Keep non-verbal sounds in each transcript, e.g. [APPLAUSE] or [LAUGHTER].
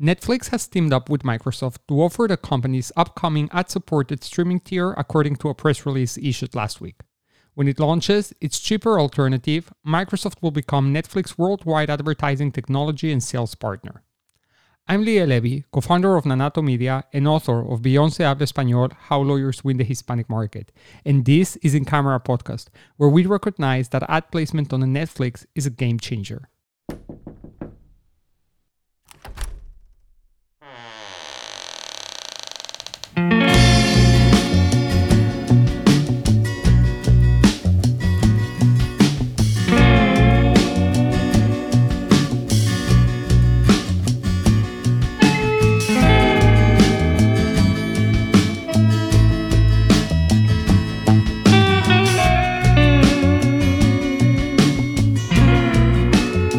Netflix has teamed up with Microsoft to offer the company's upcoming ad supported streaming tier, according to a press release issued last week. When it launches its cheaper alternative, Microsoft will become Netflix's worldwide advertising technology and sales partner. I'm Leo Levy, co founder of Nanato Media and author of Beyond Se Habla Español How Lawyers Win the Hispanic Market. And this is In Camera Podcast, where we recognize that ad placement on Netflix is a game changer.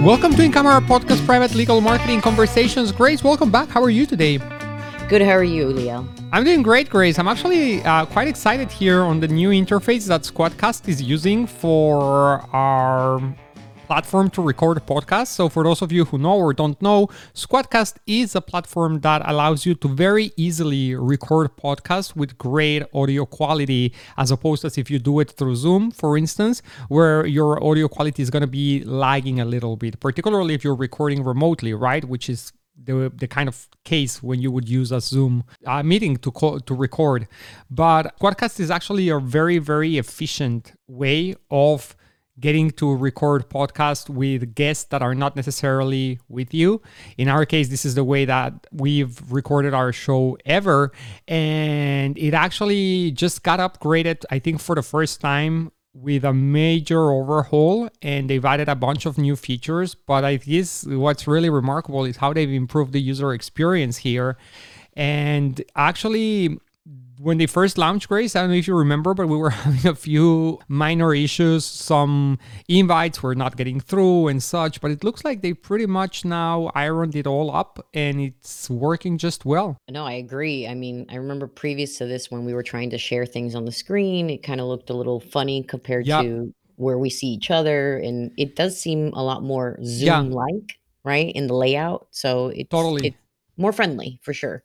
Welcome to In Camera Podcast Private Legal Marketing Conversations. Grace, welcome back. How are you today? Good. How are you, Leo? I'm doing great, Grace. I'm actually uh, quite excited here on the new interface that Squadcast is using for our platform to record podcasts. So, for those of you who know or don't know, Squadcast is a platform that allows you to very easily record podcasts with great audio quality, as opposed to if you do it through Zoom, for instance, where your audio quality is going to be lagging a little bit, particularly if you're recording remotely, right? Which is the, the kind of case when you would use a Zoom uh, meeting to call, to record. But Squadcast is actually a very very efficient way of getting to record podcasts with guests that are not necessarily with you. In our case, this is the way that we've recorded our show ever. And it actually just got upgraded, I think, for the first time with a major overhaul and they've added a bunch of new features. But I guess what's really remarkable is how they've improved the user experience here. And actually, when they first launched Grace, I don't know if you remember, but we were [LAUGHS] having a few minor issues. Some invites were not getting through and such, but it looks like they pretty much now ironed it all up and it's working just well. No, I agree. I mean, I remember previous to this when we were trying to share things on the screen, it kind of looked a little funny compared yep. to where we see each other. And it does seem a lot more Zoom like, yeah. right? In the layout. So it's totally it's more friendly for sure.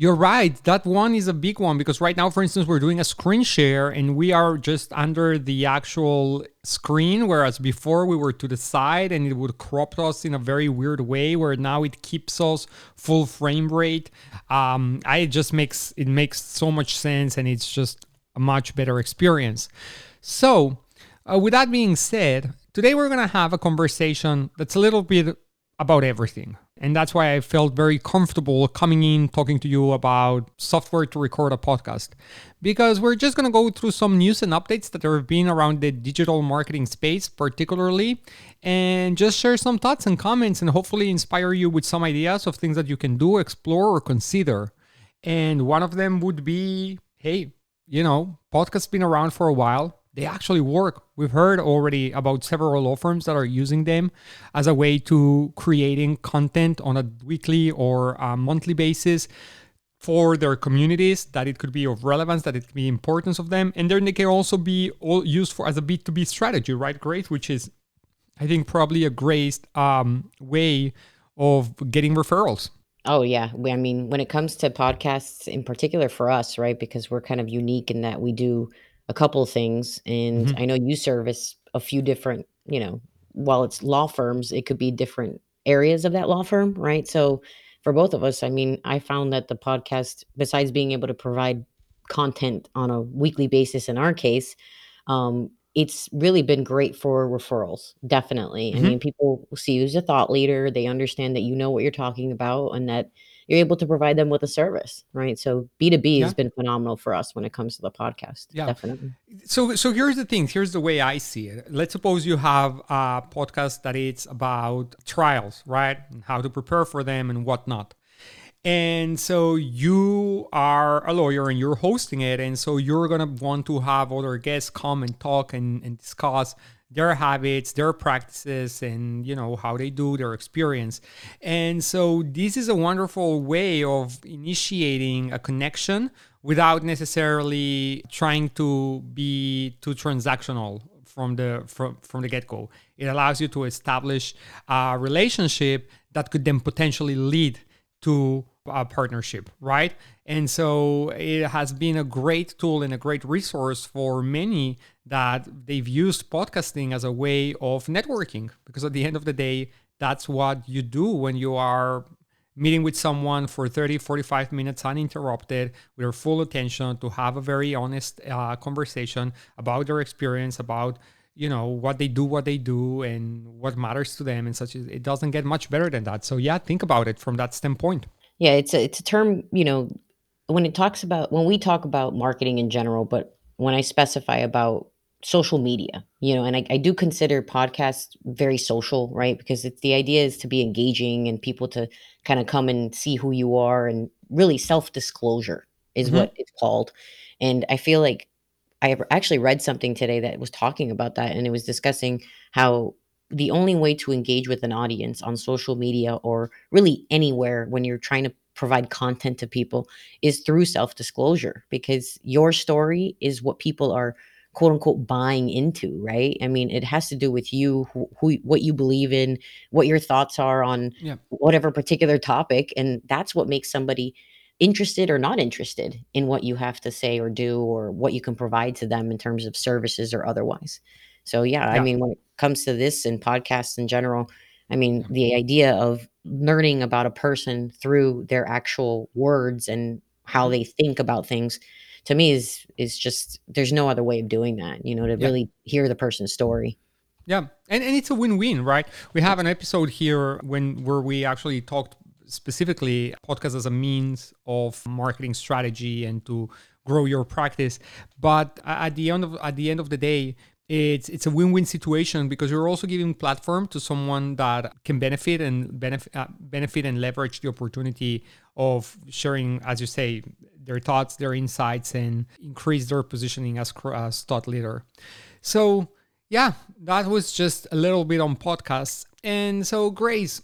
You're right. That one is a big one because right now, for instance, we're doing a screen share and we are just under the actual screen, whereas before we were to the side and it would crop us in a very weird way. Where now it keeps us full frame rate. Um, I just makes it makes so much sense and it's just a much better experience. So, uh, with that being said, today we're gonna have a conversation that's a little bit about everything. And that's why I felt very comfortable coming in talking to you about software to record a podcast. Because we're just going to go through some news and updates that have been around the digital marketing space, particularly, and just share some thoughts and comments and hopefully inspire you with some ideas of things that you can do, explore, or consider. And one of them would be hey, you know, podcast's been around for a while they actually work. We've heard already about several law firms that are using them as a way to creating content on a weekly or a monthly basis for their communities that it could be of relevance that it could be importance of them and then they can also be all used for as a b2b strategy right great which is i think probably a great um, way of getting referrals Oh yeah. I mean, when it comes to podcasts in particular for us, right? Because we're kind of unique in that we do a couple of things and mm-hmm. i know you service a few different you know while it's law firms it could be different areas of that law firm right so for both of us i mean i found that the podcast besides being able to provide content on a weekly basis in our case um, it's really been great for referrals definitely mm-hmm. i mean people see you as a thought leader they understand that you know what you're talking about and that you're able to provide them with a service, right? So B2B yeah. has been phenomenal for us when it comes to the podcast. Yeah. Definitely. So so here's the thing, here's the way I see it. Let's suppose you have a podcast that it's about trials, right? And how to prepare for them and whatnot. And so you are a lawyer and you're hosting it. And so you're going to want to have other guests come and talk and, and discuss their habits their practices and you know how they do their experience and so this is a wonderful way of initiating a connection without necessarily trying to be too transactional from the from, from the get-go it allows you to establish a relationship that could then potentially lead to a partnership, right? And so it has been a great tool and a great resource for many that they've used podcasting as a way of networking because at the end of the day, that's what you do when you are meeting with someone for 30 45 minutes uninterrupted with your full attention to have a very honest uh, conversation about their experience about you know what they do what they do and what matters to them and such. It doesn't get much better than that. So yeah think about it from that standpoint. Yeah it's a, it's a term you know when it talks about when we talk about marketing in general but when i specify about social media you know and I, I do consider podcasts very social right because it's the idea is to be engaging and people to kind of come and see who you are and really self-disclosure is mm-hmm. what it's called and i feel like i actually read something today that was talking about that and it was discussing how the only way to engage with an audience on social media or really anywhere when you're trying to provide content to people is through self-disclosure because your story is what people are quote unquote buying into, right? I mean, it has to do with you, who, who what you believe in, what your thoughts are on yeah. whatever particular topic, and that's what makes somebody interested or not interested in what you have to say or do or what you can provide to them in terms of services or otherwise. So yeah, yeah. I mean, when it comes to this and podcasts in general, I mean, yeah. the idea of learning about a person through their actual words and how mm-hmm. they think about things to me is is just there's no other way of doing that you know to yeah. really hear the person's story. Yeah and, and it's a win-win right? We have an episode here when where we actually talked specifically podcast as a means of marketing strategy and to grow your practice. But at the end of at the end of the day it's it's a win-win situation because you're also giving platform to someone that can benefit and benefit uh, benefit and leverage the opportunity of sharing as you say their thoughts their insights and increase their positioning as, as thought leader so yeah that was just a little bit on podcasts and so grace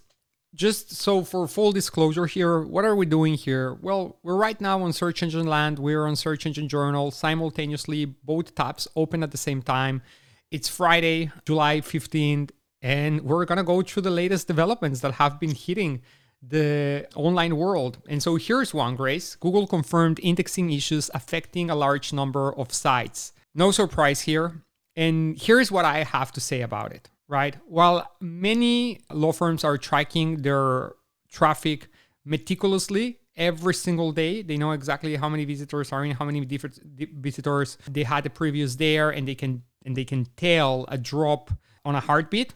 just so for full disclosure here, what are we doing here? Well, we're right now on Search Engine Land. We're on Search Engine Journal simultaneously, both tabs open at the same time. It's Friday, July 15th, and we're going to go through the latest developments that have been hitting the online world. And so here's one, Grace. Google confirmed indexing issues affecting a large number of sites. No surprise here. And here's what I have to say about it right? While many law firms are tracking their traffic meticulously every single day, they know exactly how many visitors are in, how many different visitors they had the previous day, and they can and they can tell a drop on a heartbeat.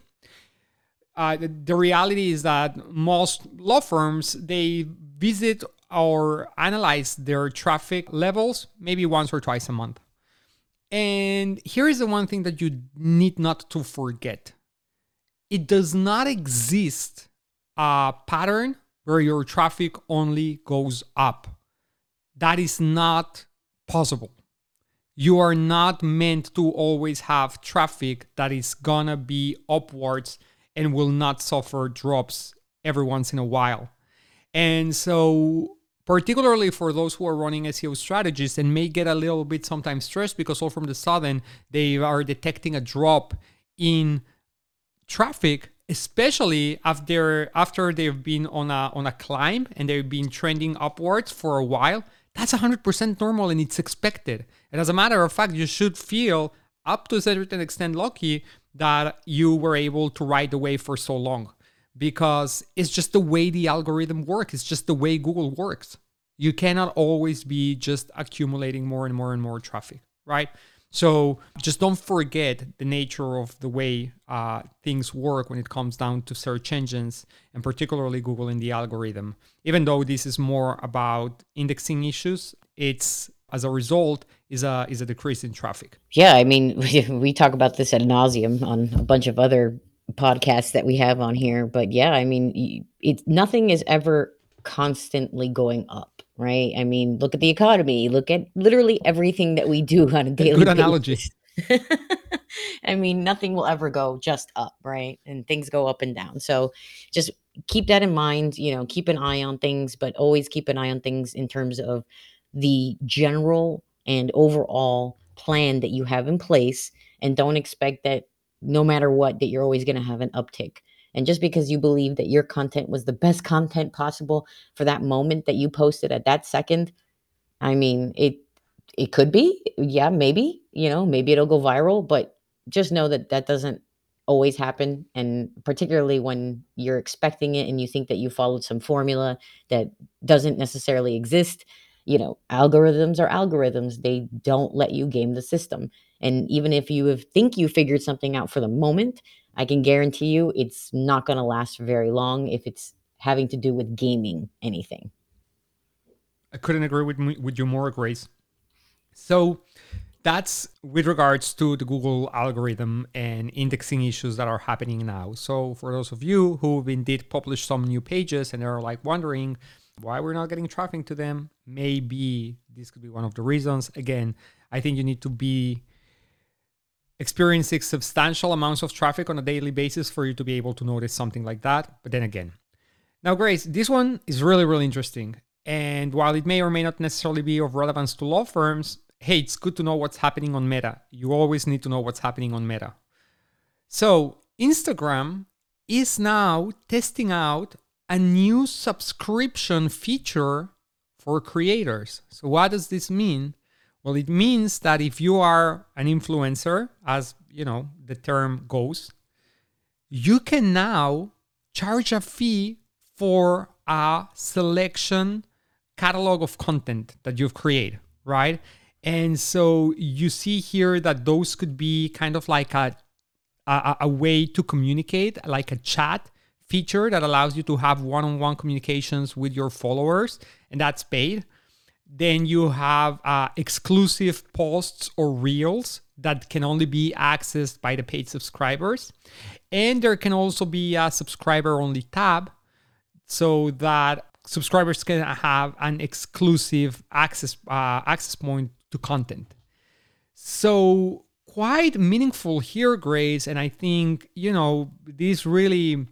Uh, the, the reality is that most law firms they visit or analyze their traffic levels maybe once or twice a month. And here is the one thing that you need not to forget it does not exist a pattern where your traffic only goes up. That is not possible. You are not meant to always have traffic that is gonna be upwards and will not suffer drops every once in a while. And so, particularly for those who are running SEO strategies and may get a little bit sometimes stressed because all from the sudden they are detecting a drop in traffic, especially after after they've been on a on a climb and they've been trending upwards for a while, that's 100% normal and it's expected. And as a matter of fact, you should feel up to a certain extent lucky that you were able to ride the wave for so long because it's just the way the algorithm works. It's just the way Google works. You cannot always be just accumulating more and more and more traffic, right? So just don't forget the nature of the way uh, things work when it comes down to search engines and particularly Google and the algorithm. Even though this is more about indexing issues, it's as a result is a is a decrease in traffic. Yeah, I mean we, [LAUGHS] we talk about this at nauseum on a bunch of other podcasts that we have on here, but yeah, I mean it nothing is ever constantly going up right? I mean, look at the economy, look at literally everything that we do [LAUGHS] on a daily Good analogy. [LAUGHS] I mean, nothing will ever go just up, right? And things go up and down. So just keep that in mind, you know, keep an eye on things, but always keep an eye on things in terms of the general and overall plan that you have in place and don't expect that no matter what that you're always going to have an uptick And just because you believe that your content was the best [LAUGHS] content possible for that moment that you posted at that second, I mean, it it could be. Yeah, maybe, you know, maybe it'll go viral, but just know that that doesn't always happen and particularly when you're expecting it and you think that you followed some formula that doesn't necessarily exist you know algorithms are algorithms they don't let you game the system. And even if you think you figured something out for the moment i can guarantee you it's not going to last very long if it's having to do with gaming anything. I couldn't agree with, with you more grace. So that's with regards to the Google algorithm and indexing issues that are happening now. So, for those of you who indeed published some new pages and are like wondering why we're not getting traffic to them, maybe this could be one of the reasons. Again, I think you need to be experiencing substantial amounts of traffic on a daily basis for you to be able to notice something like that. But then again, now, Grace, this one is really, really interesting. And while it may or may not necessarily be of relevance to law firms, hey, it's good to know what's happening on Meta. You always need to know what's happening on Meta. So, Instagram is now testing out a new subscription feature for creators. So, what does this mean? Well, it means that if you are an influencer, as you know the term goes, you can now charge a fee for a selection catalog of content that you've created, right? And so you see here that those could be kind of like a, a, a way to communicate, like a chat feature that allows you to have one-on-one communications with your followers, and that's paid. Then you have uh, exclusive posts or reels that can only be accessed by the paid subscribers. And there can also be a subscriber only tab so that subscribers can have an exclusive access uh, access point to content. So quite meaningful here, Grace. And I think, you know, this really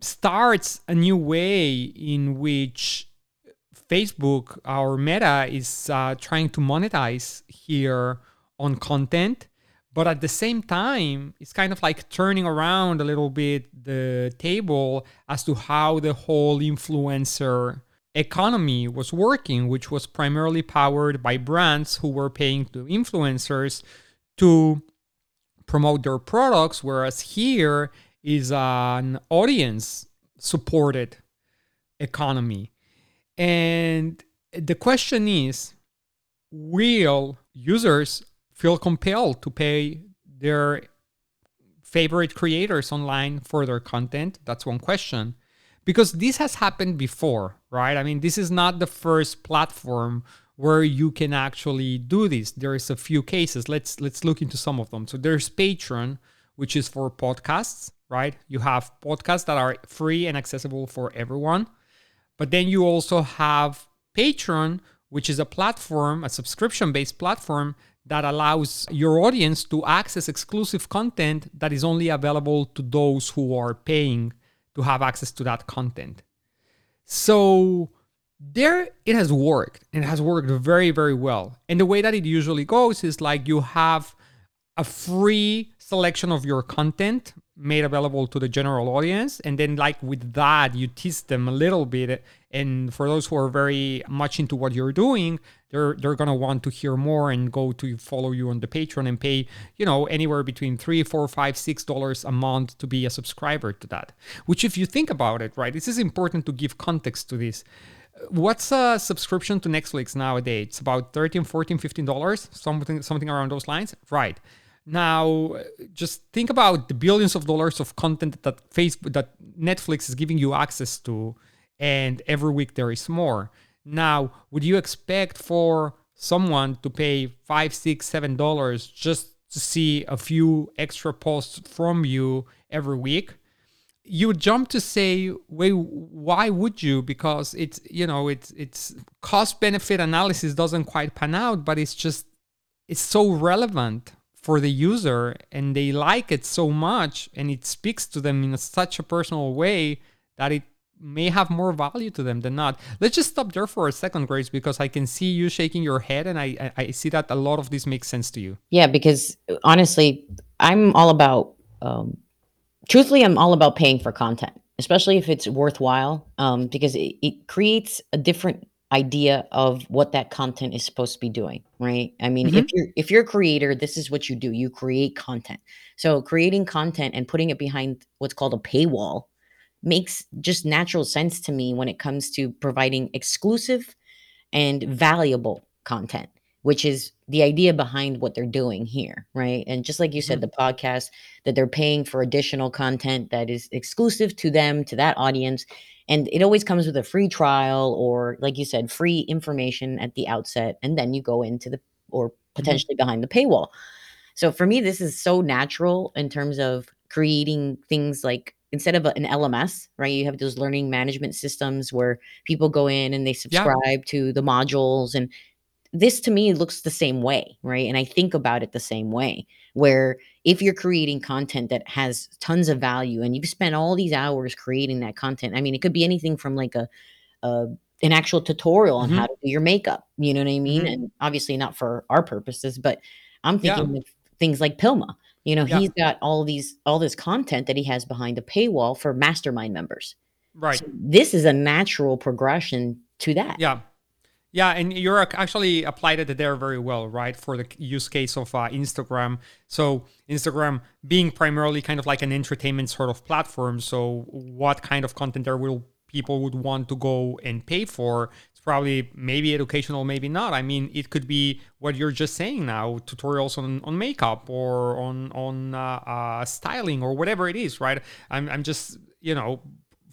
starts a new way in which Facebook, our meta, is uh, trying to monetize here on content. But at the same time, it's kind of like turning around a little bit the table as to how the whole influencer economy was working, which was primarily powered by brands who were paying to influencers to promote their products, whereas here is an audience supported economy. And the question is will users feel compelled to pay their favorite creators online for their content? That's one question because this has happened before, right? I mean, this is not the first platform where you can actually do this. There's a few cases. Let's let's look into some of them. So there's Patreon, which is for podcasts, right? You have podcasts that are free and accessible for everyone. But then you also have Patreon, which is a platform, a subscription-based platform that allows your audience to access exclusive content that is only available to those who are paying to have access to that content. So there it has worked and it has worked very very well and the way that it usually goes is like you have a free selection of your content made available to the general audience. And then like with that you tease them a little bit. And for those who are very much into what you're doing they're they're gonna want to hear more and go to follow you on the patreon and pay you know anywhere between three four five six dollars a month to be a subscriber to that. Which if you think about it right this is important to give context to this. What's a subscription to netflix nowadays? It's about 13 14 15 dollars? Something something around those lines? Right now, just think about the billions of dollars of content that Facebook, that Netflix is giving you access to, and every week there is more. Now, would you expect for someone to pay five, six, seven dollars just to see a few extra posts from you every week? You would jump to say, wait, why would you? Because it's you know it's it's cost benefit analysis doesn't quite pan out, but it's just it's so relevant for the user and they like it so much and it speaks to them in such a personal way that it may have more value to them than not. Let's just stop there for a second, Grace, because I can see you shaking your head and I, I see that a lot of this makes sense to you. Yeah, because honestly, I'm all about um, truthfully, I'm all about paying for content, especially if it's worthwhile, um, because it, it creates a different idea of what that content is supposed to be doing, right? I mean, if Mhm. you're if you're a creator, this is what you do. You create content. So creating content and putting it behind what's called a paywall makes just natural sense to me when it comes to providing exclusive and valuable content, which is the idea behind what they're doing here, right? And just like you said, Mhm. the podcast that they're paying for additional content that is exclusive to them, to that audience. And it always comes with a free trial or, like you said, free information at the outset. And then you go into the or Mhm. potentially behind the paywall. So for me, this is so natural in terms of creating things like instead of an LMS, right? You have those learning management systems where people go in and they Yeah. subscribe to the modules and this to me looks the same way, right? And I think about it the same way where if you're creating content that has tons of value and you've spent all these hours creating that content, I mean, it could be anything from like a, a an actual tutorial on how Mhm. to do your makeup, you know what I mean? Mhm. And obviously not for our purposes, but I'm Yeah. thinking of things like PILMMA. You know, Yeah. he's got all these all this content that he has behind a paywall for mastermind members. Right. So this is a natural progression to that. Yeah. Yeah, and you're actually applied it there very well, right? For the use case of uh, Instagram. So Instagram being primarily kind of like an entertainment sort of platform. So what kind of content there will people would want to go and pay for? It's probably maybe educational, maybe not. I mean, it could be what you're just saying now, tutorials on, on makeup or on on uh, uh, styling or whatever it is, right? I'm I'm just you know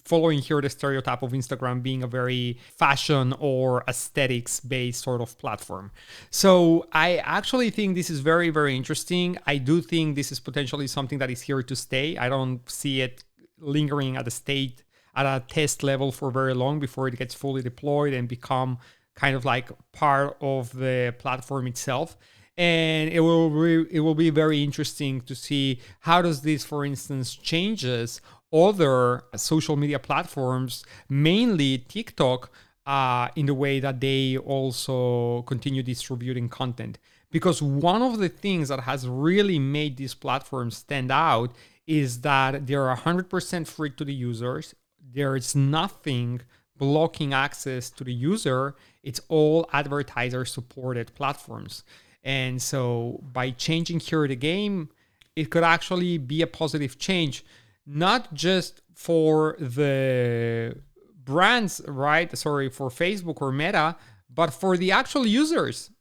following here the stereotype of Instagram being a very fashion or aesthetics based sort of platform. So I actually think this is very, very interesting. I do think this is potentially something that is here to stay. I don't see it lingering at a state at a test level for very long before it gets fully deployed and become kind of like part of the platform itself and it will be, it will be very interesting to see how does this for instance changes other social media platforms mainly tiktok uh, in the way that they also continue distributing content. Because one of the things that has really made these platforms stand out is that they're 100% free to the users. There is nothing blocking access to the user. It's all advertiser supported platforms. And so by changing here the game, it could actually be a positive change, not just for the brands, right? Sorry, for Facebook or Meta, but for the actual users.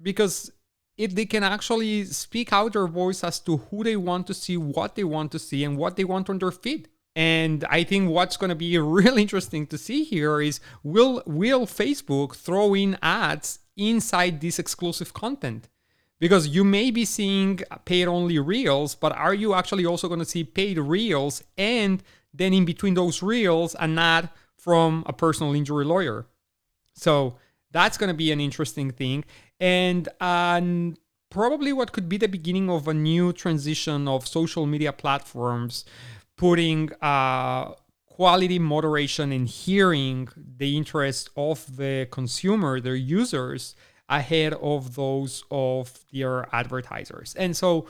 Because if they can actually speak out their voice as to who they want to see, what they want to see, and what they want on their feed. And I think what's going to be [LAUGHS] really interesting to see here is will will Facebook throw in ads inside this exclusive content? Because you may be seeing paid only reels, but are you actually also going to see paid reels and then in between those reels an ad from a personal injury lawyer? So that's going to be an interesting thing. And um, probably what could be the beginning of a new transition of social media platforms putting uh, quality moderation and hearing the interest of the consumer, their users, ahead of those of their advertisers. And so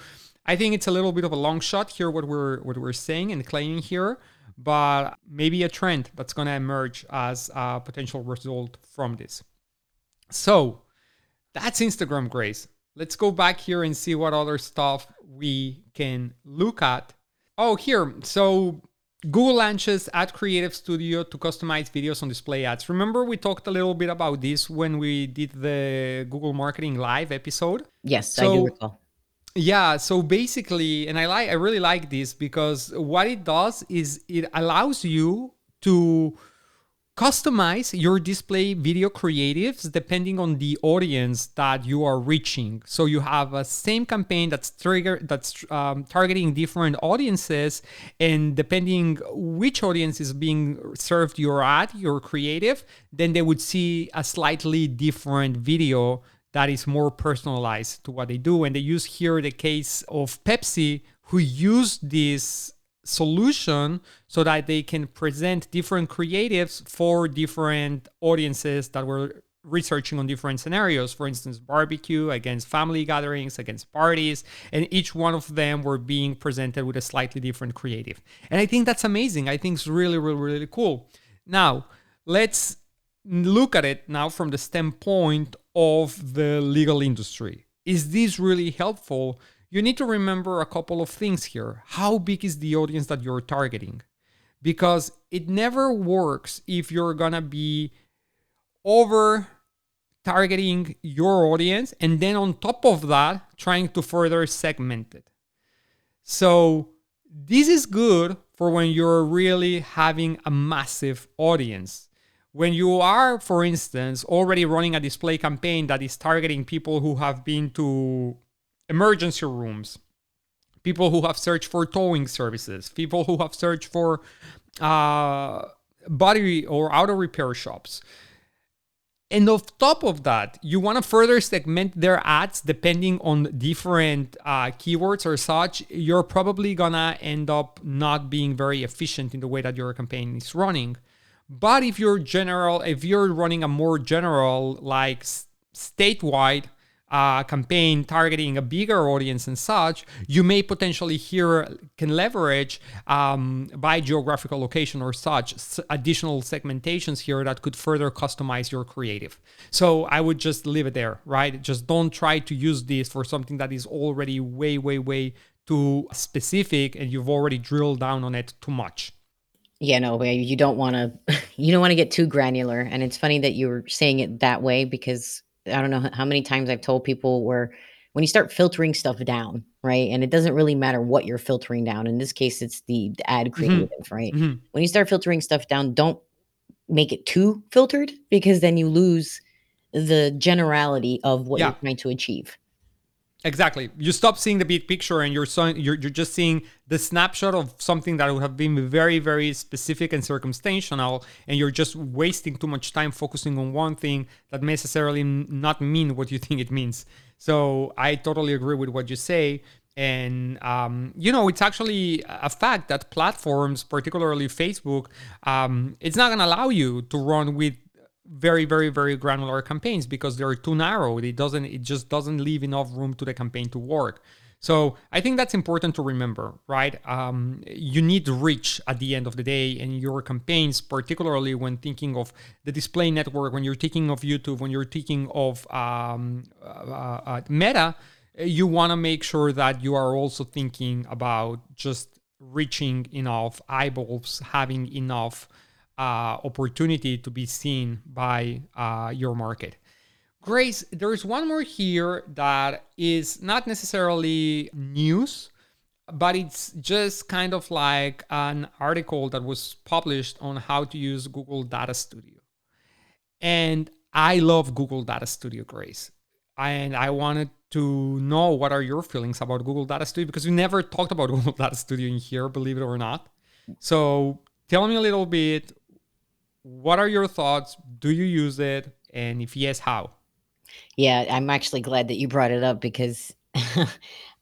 I think it's a little bit of a long shot here what we're what we're saying and claiming here, but maybe a trend that's going to emerge as a potential result from this. So that's Instagram Grace. Let's go back here and see what other stuff we can look at. Oh, here. So Google launches Ad Creative Studio to customize videos on display ads. Remember, we talked a little bit about this when we did the Google Marketing Live episode? Yes, I So- do recall. Yeah, so basically, and I like I really like this because what it does is it allows you to customize your display video creatives depending on the audience that you are reaching. So you have a same campaign that's trigger that's um, targeting different audiences, and depending which audience is being served your ad, your creative, then they would see a slightly different video that is more personalized to what they do. And they use here the case of Pepsi, who used this solution so that they can present different creatives for different audiences that were researching on different scenarios. For instance barbecue against family gatherings against parties and each one of them were being presented with a slightly different creative. And i think that's amazing. I think it's really really really cool. Now let's look at it now from the standpoint of the legal industry. Is this really helpful you need to remember a couple of things here. How big is the audience that you're targeting? Because it never works if you're gonna be over targeting your audience and then on top of that trying to further segment it. So this is good for when you're really having a massive audience. When you are for instance already running a display campaign that is targeting people who have been to emergency rooms people who have searched for towing services people who have searched for uh, body or auto repair shops and on top of that, you want to further segment their ads depending on different uh, keywords or such. You're probably gonna end up not being very efficient in the way that your campaign is running. But if you're general, if you're running a more general, like statewide uh, campaign targeting a bigger audience and such, you may potentially here can leverage um, by geographical location or such additional segmentations here that could further customize your creative. So I would just leave it there, right? Just don't try to use this for something that is already way, way, way too specific and you've already drilled down on it too much. Yeah, no, you don't want to [LAUGHS] you don't want to get too granular and it's funny that you're saying it that way because I don't know how many times I've told people where when you start filtering stuff down, right? And it doesn't really matter what you're filtering down. In this case, it's the, the ad mm-hmm. creative, mm-hmm. right? Mm-hmm. When you start filtering stuff down, don't make it too filtered because then you lose the generality of what yeah. you're trying to achieve. Exactly. You stop seeing the big picture and you're, so, you're you're just seeing the snapshot of something that would have been very very specific and circumstantial and you're just wasting too much time focusing on one thing that necessarily not mean what you [LAUGHS] think it means. So I totally agree with what you say and um, you know it's actually a fact that platforms particularly facebook um, it's not going to allow you to run with very very very granular campaigns because they're too narrow. It doesn't it just doesn't leave enough room to the campaign to work. So i think that's important to remember right? Um, you need reach at the end of the day and your campaigns particularly when thinking of the display network when you're thinking of youtube when you're thinking of um, uh, uh, meta you want to make sure that you are also thinking about just reaching enough eyeballs having enough uh, opportunity to be seen by uh, your market. Grace, there's one more here that is not necessarily news, but it's just kind of like an article that was published on how to use Google Data Studio. And I love Google Data Studio, Grace. And I wanted to know what are your feelings about Google Data Studio because we never talked about [LAUGHS] Google Data Studio in here, believe it or not. So tell me a little bit what are your thoughts? Do you use it? And if yes, how? Yeah, I'm actually glad that you brought it up because [LAUGHS]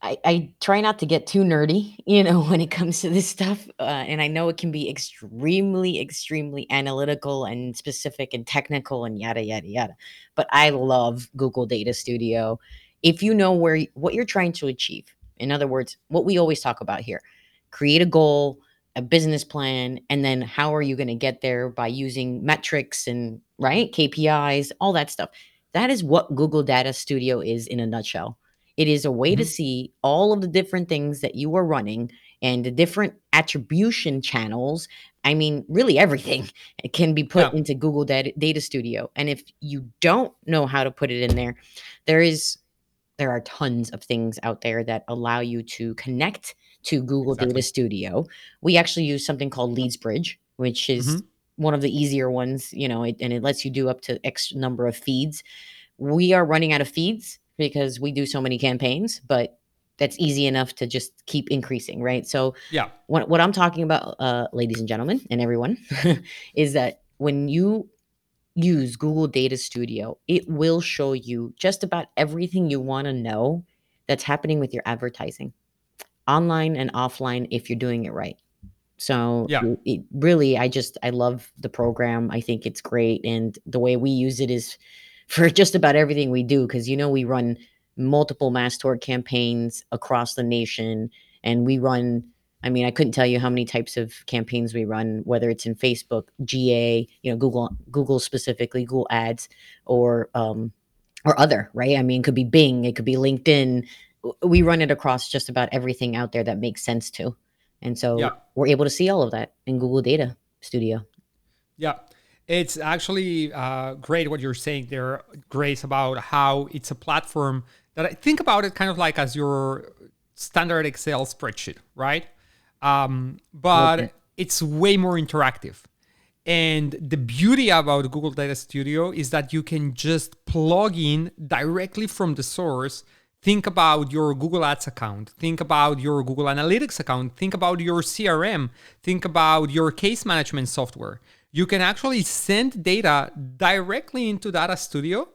I, I try not to get too nerdy, [LAUGHS] you know, when it comes to this stuff. Uh, and I know it can be extremely, extremely analytical and specific and technical and yada, yada, yada. But I love Google Data Studio. If you know where what you're trying to achieve, in other words, what we always talk about here, create a goal, a business plan and then how are you going to get there by using metrics and right KPIs all that stuff that is what Google Data Studio is in a nutshell it is a way mm-hmm. to see all of the different things that you are running and the different attribution channels I mean, really everything [LAUGHS] can be put yeah. into Google Data, Data Studio. And if you don't know how to put it in there, there is there are tons of things out there that allow you to connect to Google exactly. Data Studio. We actually use something called LeadsBridge, which is mm-hmm. one of the easier ones, you know, it, and it lets you do up to X number of feeds. We are running out of feeds because we do so many campaigns, but that's easy enough to just keep increasing, right? So, yeah, what, what I'm talking about, uh, ladies and gentlemen, and everyone, [LAUGHS] is that when you use Google Data Studio, it will show you just about everything you want to know that's happening with your advertising, online and offline, if you're doing it right. So yeah, it, really, I just I love the program. I think it's great, and the way we use it is [LAUGHS] for just about everything we do because you know we run multiple mass tort campaigns across the nation and we run I mean, I couldn't tell you how many types of campaigns we run, whether it's in Facebook, GA, you know, Google, Google specifically, Google Ads, or um, or other, right? I mean, it could be Bing, it could be LinkedIn. We run it across just about everything out there that makes sense to, and so yeah. we're able to see all of that in Google Data Studio. Yeah, it's actually uh, great what you're saying there, Grace, about how it's a platform that I think about it kind of like as your standard Excel spreadsheet, right? Um, but okay. it's way more interactive. And the beauty about Google Data Studio is that you can just plug in directly from the source. Think about your Google Ads account, think about your Google Analytics account, think about your CRM, think about your case management software. You can actually send data directly into Data Studio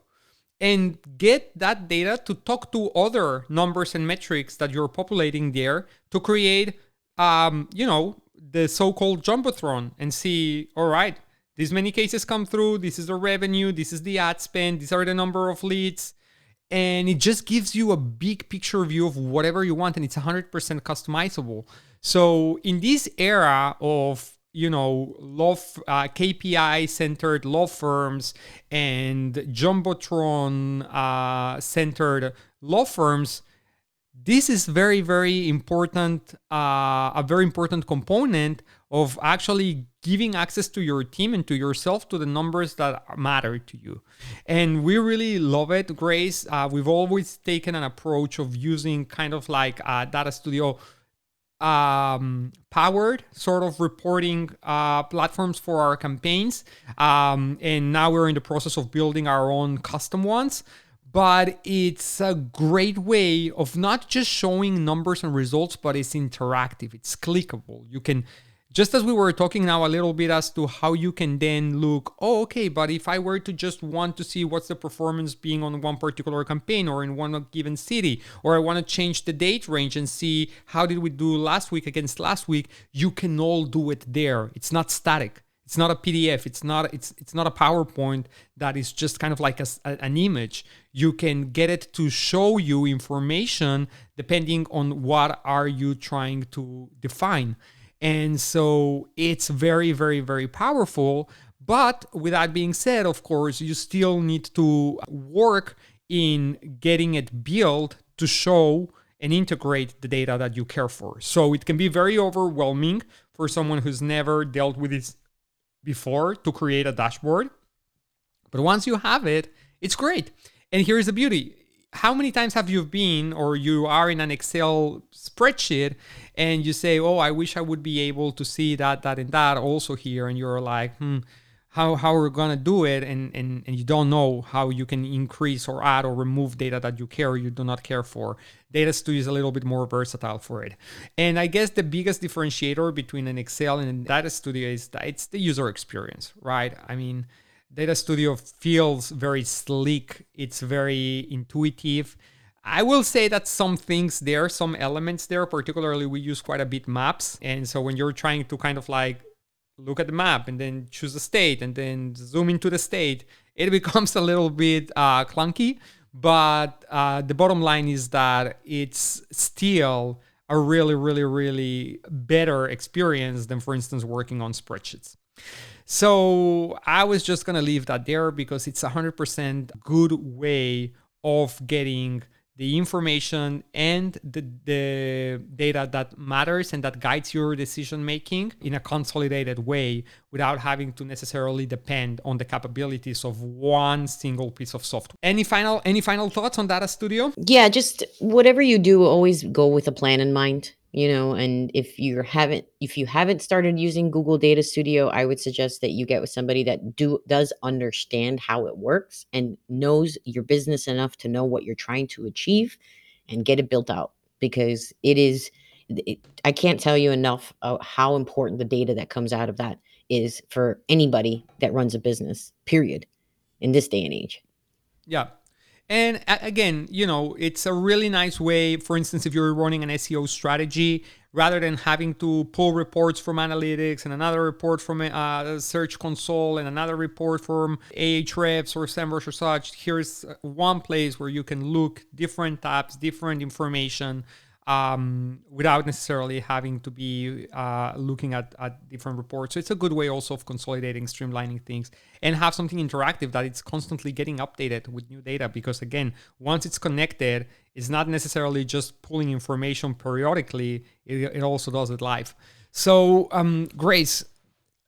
and get that data to talk to other numbers and metrics that you're populating there to create um, you know, the so-called jumbotron and see, all right, these many cases come through, this is the revenue, this is the ad spend, these are the number of leads. And it just gives you a big picture view of whatever you want, and it's 100% customizable. So in this era of you know law uh, KPI centered law firms and jumbotron uh, centered law firms, this is very very important uh, a very important component of actually giving access to your team and to yourself to the numbers that matter to you. And we really love it grace. Uh, we've always taken an approach of using kind of like data studio um, powered sort of reporting uh, platforms for our campaigns. Um, and now we're in the process of building our own custom ones. But it's a great way of not just showing numbers and results, but it's interactive, it's clickable. You can, just as we were talking now a little bit as to how you can then look, oh, okay, but if I were to just want to see what's the performance being on one particular campaign or in one given city, or I want to change the date range and see how did we do last week against last week, you can all do it there. It's not static. It's not a PDF. It's not it's it's not a PowerPoint that is just kind of like a, an image. You can get it to show you information depending on what are you trying to define. And so it's very very very powerful. But with that being said, of course, you still need to work in getting it built to show and integrate the data that you care for. So it can be very overwhelming for someone who's never dealt with this before to create a dashboard. But once you have it, it's great. And here's the beauty. How many times have you been or you are in an Excel spreadsheet and you say, Oh, I wish I would be able to see that, that, and that also here? And you're like, hmm, how how we're gonna do it? And, and and you don't know how you can increase or add or remove data that you care you do not care for. Data studio is a little bit more versatile for it. And i guess the biggest differentiator between an excel and a data studio is that it's the user experience right? I mean data studio feels very sleek it's very intuitive I will say that some things there, some elements there, particularly we use quite a bit maps. And so when you're trying to kind of like look at the map and then choose a state and then zoom into the state, it [LAUGHS] becomes a little bit uh, clunky. But uh, the bottom line is that it's still a really, really, really better experience than, for instance, working on spreadsheets. So I was just going to leave that there because it's a 100% good way of getting the information and the, the data that matters and that guides your decision making in a consolidated way without having to necessarily depend on the capabilities of one single piece of software. Any final any final thoughts on Data Studio? Yeah, just whatever you do, always go with a plan in mind you know and if you haven't if you haven't started using google data studio i would suggest that you get with somebody that do does understand how it works and knows your business enough to know what you're trying to achieve and get it built out because it is it, i can't tell you enough how important the data that comes out of that is for anybody that runs a business period in this day and age. Yeah and again, you know, it's a really nice way. For instance, if you're running an SEO strategy, rather than having to pull reports from analytics and another report from a uh, search console and another report from Ahrefs or SEMrush or such. Here's one place where you can look different tabs, different information um, without necessarily having to be uh, looking at, at different reports. So it's a good way also of consolidating, streamlining things, and have something interactive that it's constantly getting updated with new data. Because again, once it's connected, it's not necessarily just pulling information periodically; it, it also does it live. So, um, Grace,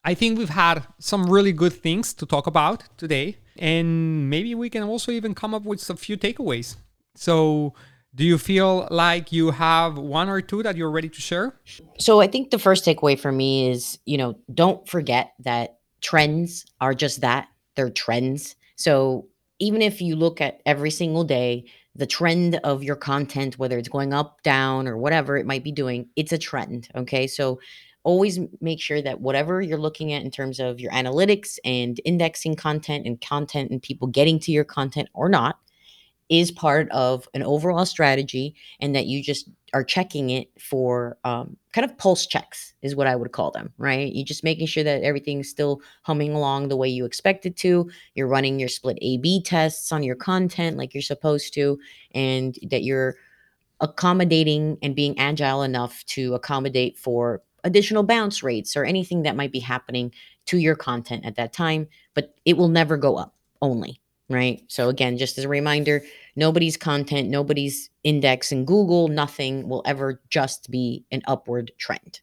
I think we've had some really good things to talk about today, and maybe we can also even come up with a few takeaways. So do you feel like you have one or two that you're ready to share? So I think the first takeaway for me is, you know, don't forget that trends are just that. They're trends. So even if you look at every single day, the trend of your content, whether it's going up, down, or whatever it might be doing, it's a trend. Okay. So always make sure that whatever you're looking at in terms of your analytics and indexing content and content and people getting to your content or not, is part of an overall strategy and that you just are checking it for um, kind of pulse checks is what i would call them right? You're just making sure that everything's still humming along the way you expect it to. You're running your split a b tests on your content like you're supposed to and that you're accommodating and being agile enough to accommodate for additional bounce rates or anything that might be happening to your content at that time but it will never go up only right? So again, just as a reminder, nobody's content, nobody's index in Google, nothing will ever just be an upward trend.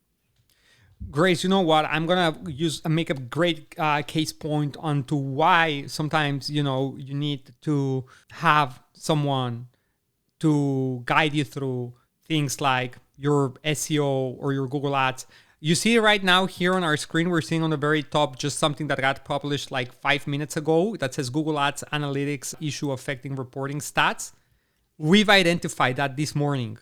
Grace, you know what? I'm gonna use make a great uh, case point onto why sometimes you know you need to have someone to guide you through things like your SEO or your Google Ads you see right now here on our screen, we're seeing on the very top just something that got published like five minutes ago that says Google Ads Analytics issue affecting reporting stats. We've identified that this morning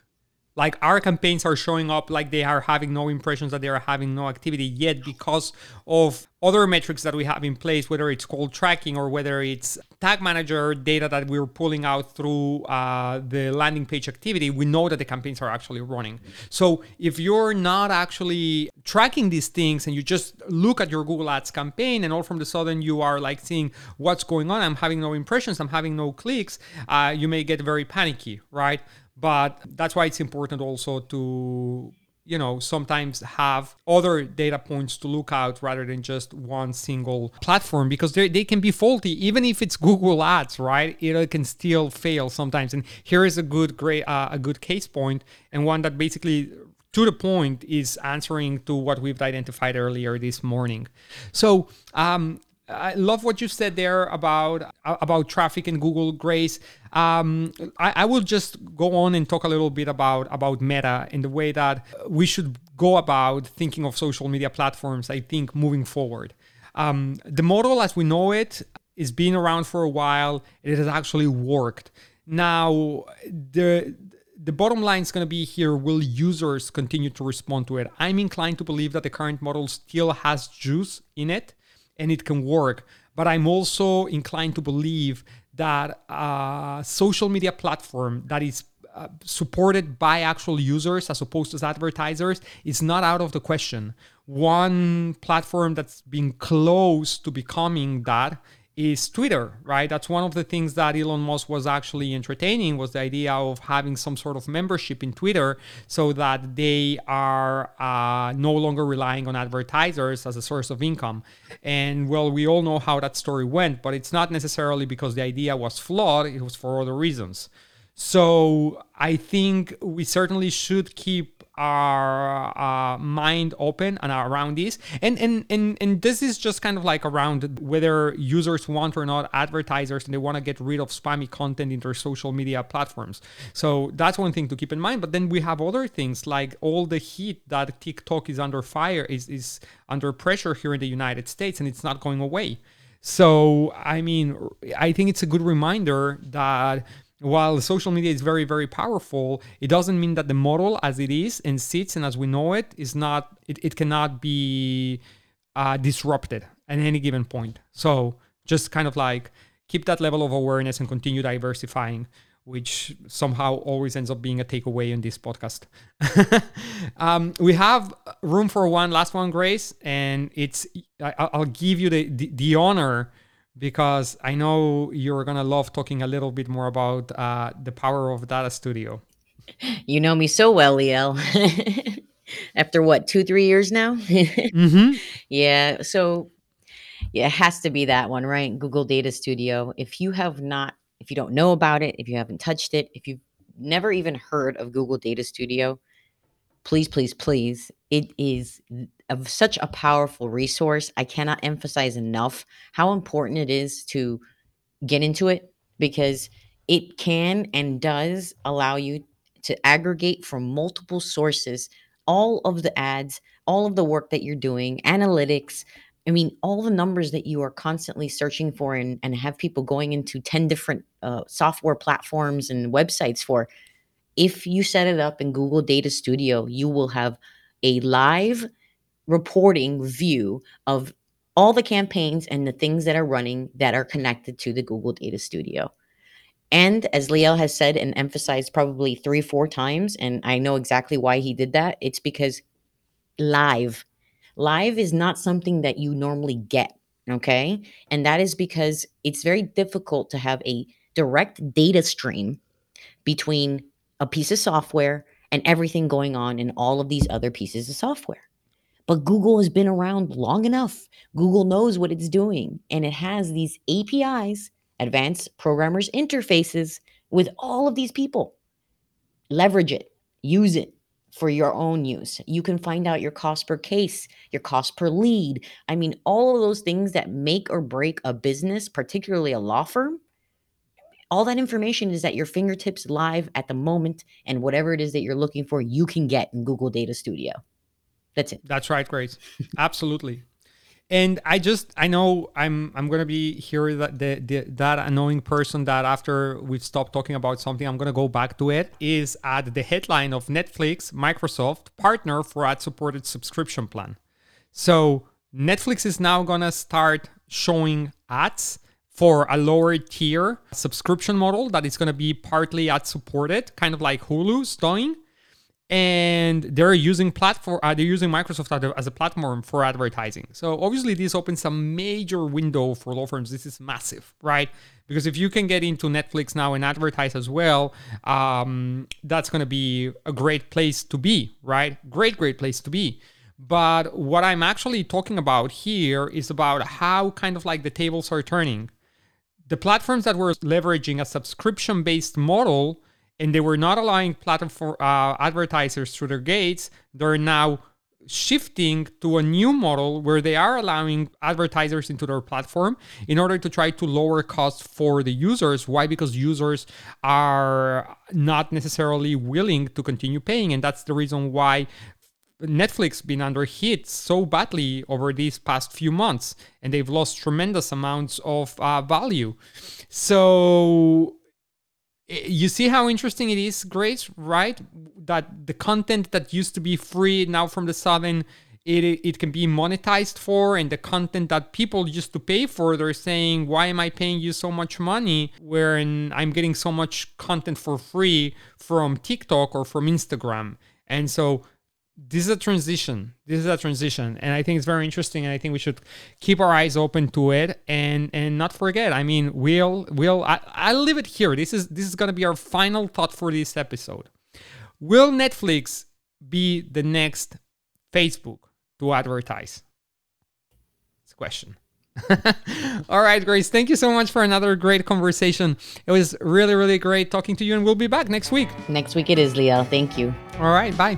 like our campaigns are showing up like they are having no impressions that they are having no activity yet because of other metrics that we have in place whether it's call tracking or whether it's tag manager data that we're pulling out through uh, the landing page activity we know that the campaigns are actually running. So if you're not actually tracking these things and you just look at your google ads campaign and all from the sudden you are like seeing what's going on i'm having no impressions i'm having no clicks uh, you may get very panicky right but that's why it's important also to you know sometimes have other data points to look out rather than just one single platform because they, they can be faulty. Even if it's google ads right it can still fail sometimes. And here is a good great uh, a good case point and one that basically to the point is answering to what we've identified earlier this morning. So um, I love what you said there about about traffic in Google Grace. Um, I, I, will just go on and talk a little bit about about Meta and the way that we should go about thinking of social media platforms. I think moving forward, um, the model as we know it is been around for a while. It has actually worked. Now the the bottom line is going to be here will users continue to respond to it i'm inclined to believe that the current model still has juice in it and it can work. But I'm also inclined to believe that a social media platform that is uh, supported by actual users as opposed to advertisers is not out of the question. One platform that's been close to becoming that is Twitter, right? That's one of the things that Elon Musk was actually entertaining was the idea of having some sort of membership in Twitter so that they are uh, no longer relying on advertisers as a source of income. And well, we all know how that story went, but it's not necessarily because the idea was flawed, it was for other reasons. So I think we certainly should keep our uh, mind open and around this and, and and and this is just kind of like around whether users want or not advertisers and they want to get rid of spammy content in their social media platforms. So that's one thing to keep in mind. But then we have other things like all the heat that tiktok is under fire is is under pressure here in the united states and it's not going away. So i mean i think it's a good reminder that while social media is very very powerful it doesn't mean that the model as it is and sits and as we know it is not it, it cannot be uh, disrupted at any given point so just kind of like keep that level of awareness and continue diversifying which somehow always ends up being a takeaway in this podcast. [LAUGHS] um, we have room for one last one, Grace, and it's I, will give you the, the, the honor because I know you're gonna love talking a little bit more about uh, the power of Data Studio. You know me so well, Liel. [LAUGHS] After what, two, three years now? [LAUGHS] mm-hmm. Yeah. So yeah, it has to be that one, right? Google Data Studio. If you have not, if you don't know about it, if you haven't touched it, if you've never even heard of Google Data Studio, please, please, please, it is of such a powerful resource. I cannot emphasize enough how important it is to get into it because it can and does allow you to aggregate from multiple sources all of the ads, all of the work that you're doing, analytics. I mean, all the numbers that you are constantly searching for and, and have people going into 10 different uh, software platforms and websites for. If you set it up in Google Data Studio, you will have a live reporting view of all the campaigns and the things that are running that are connected to the Google Data Studio. And as Liel has said and emphasized probably three, four times, and I know exactly why he did that, it's because live. Live is not something that you normally get. Okay. And that is because it's very difficult to have a direct data stream between a piece of software and everything going on in all of these other pieces of software. But Google has been around long enough. Google knows what it's doing, and it has these APIs advanced programmers interfaces with all of these people. Leverage it, use it for your own use. You can find out your cost per case, your cost per lead. I mean, all of those things that make or break a business, particularly a law firm. All that information is at your fingertips live at the moment. And whatever it is that you're looking for, you can get in Google Data Studio. That's it. That's right, Grace. Absolutely. And I just I know I'm I'm gonna be here that the, the that annoying person that after we've stopped talking about something I'm gonna go back to it is at the headline of Netflix Microsoft partner for ad supported subscription plan. So Netflix is now gonna start showing ads for a lower tier subscription model that is gonna be partly ad supported, kind of like Hulu's doing and they're using platform uh, they're using microsoft as a platform for advertising. So obviously this opens a major window for law firms. This is massive right? Because if you can get into netflix now and advertise as well um, that's going to be a great place to be right? Great great place to be. But what i'm actually talking about here is about how kind of like the tables are turning the platforms that were leveraging a subscription based model and they were not allowing platform uh, advertisers through their gates, they're now shifting to a new model where they are allowing advertisers into their platform in order to try to lower costs for the users. Why? Because users are not necessarily willing to continue paying, and that's the reason why Netflix been under hit so badly over these past few months, and they've lost tremendous amounts of uh, value. So you see how interesting it is, Grace, right? That the content that used to be free now from the sudden it, it can be monetized for and the content that people used to pay for they're saying why am i paying you so much money when i'm getting so much content for free from tiktok or from instagram and so this is a transition. This is a transition, and I think it's very interesting. And I think we should keep our eyes open to it, and and not forget. I mean, we'll we'll I, I'll leave it here. This is this is gonna be our final thought for this episode. Will Netflix be the next Facebook to advertise? It's a question. [LAUGHS] All right, Grace. Thank you so much for another great conversation. It was really, really great talking to you, and we'll be back next week. Next week it is, Liel. Thank you. All right. Bye.